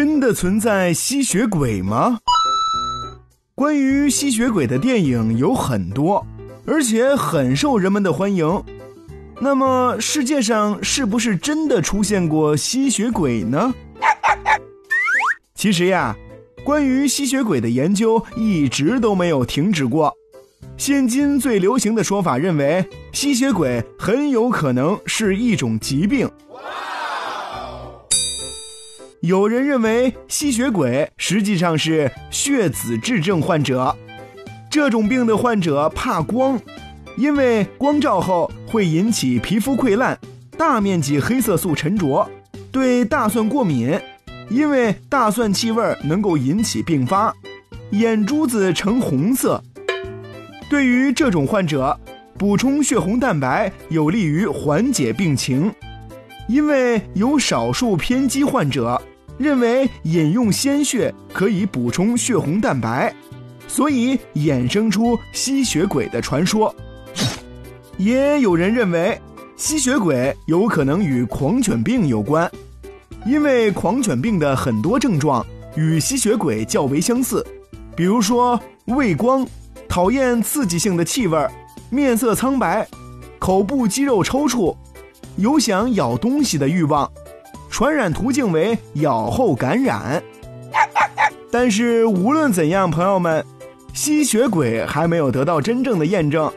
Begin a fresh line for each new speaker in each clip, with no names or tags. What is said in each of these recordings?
真的存在吸血鬼吗？关于吸血鬼的电影有很多，而且很受人们的欢迎。那么，世界上是不是真的出现过吸血鬼呢？其实呀，关于吸血鬼的研究一直都没有停止过。现今最流行的说法认为，吸血鬼很有可能是一种疾病。有人认为吸血鬼实际上是血紫质症患者，这种病的患者怕光，因为光照后会引起皮肤溃烂、大面积黑色素沉着，对大蒜过敏，因为大蒜气味能够引起并发，眼珠子呈红色。对于这种患者，补充血红蛋白有利于缓解病情。因为有少数偏激患者认为饮用鲜血可以补充血红蛋白，所以衍生出吸血鬼的传说。也有人认为吸血鬼有可能与狂犬病有关，因为狂犬病的很多症状与吸血鬼较为相似，比如说畏光、讨厌刺激性的气味、面色苍白、口部肌肉抽搐。有想咬东西的欲望，传染途径为咬后感染。但是无论怎样，朋友们，吸血鬼还没有得到真正的验证。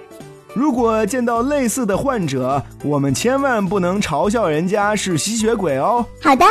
如果见到类似的患者，我们千万不能嘲笑人家是吸血鬼哦。
好的。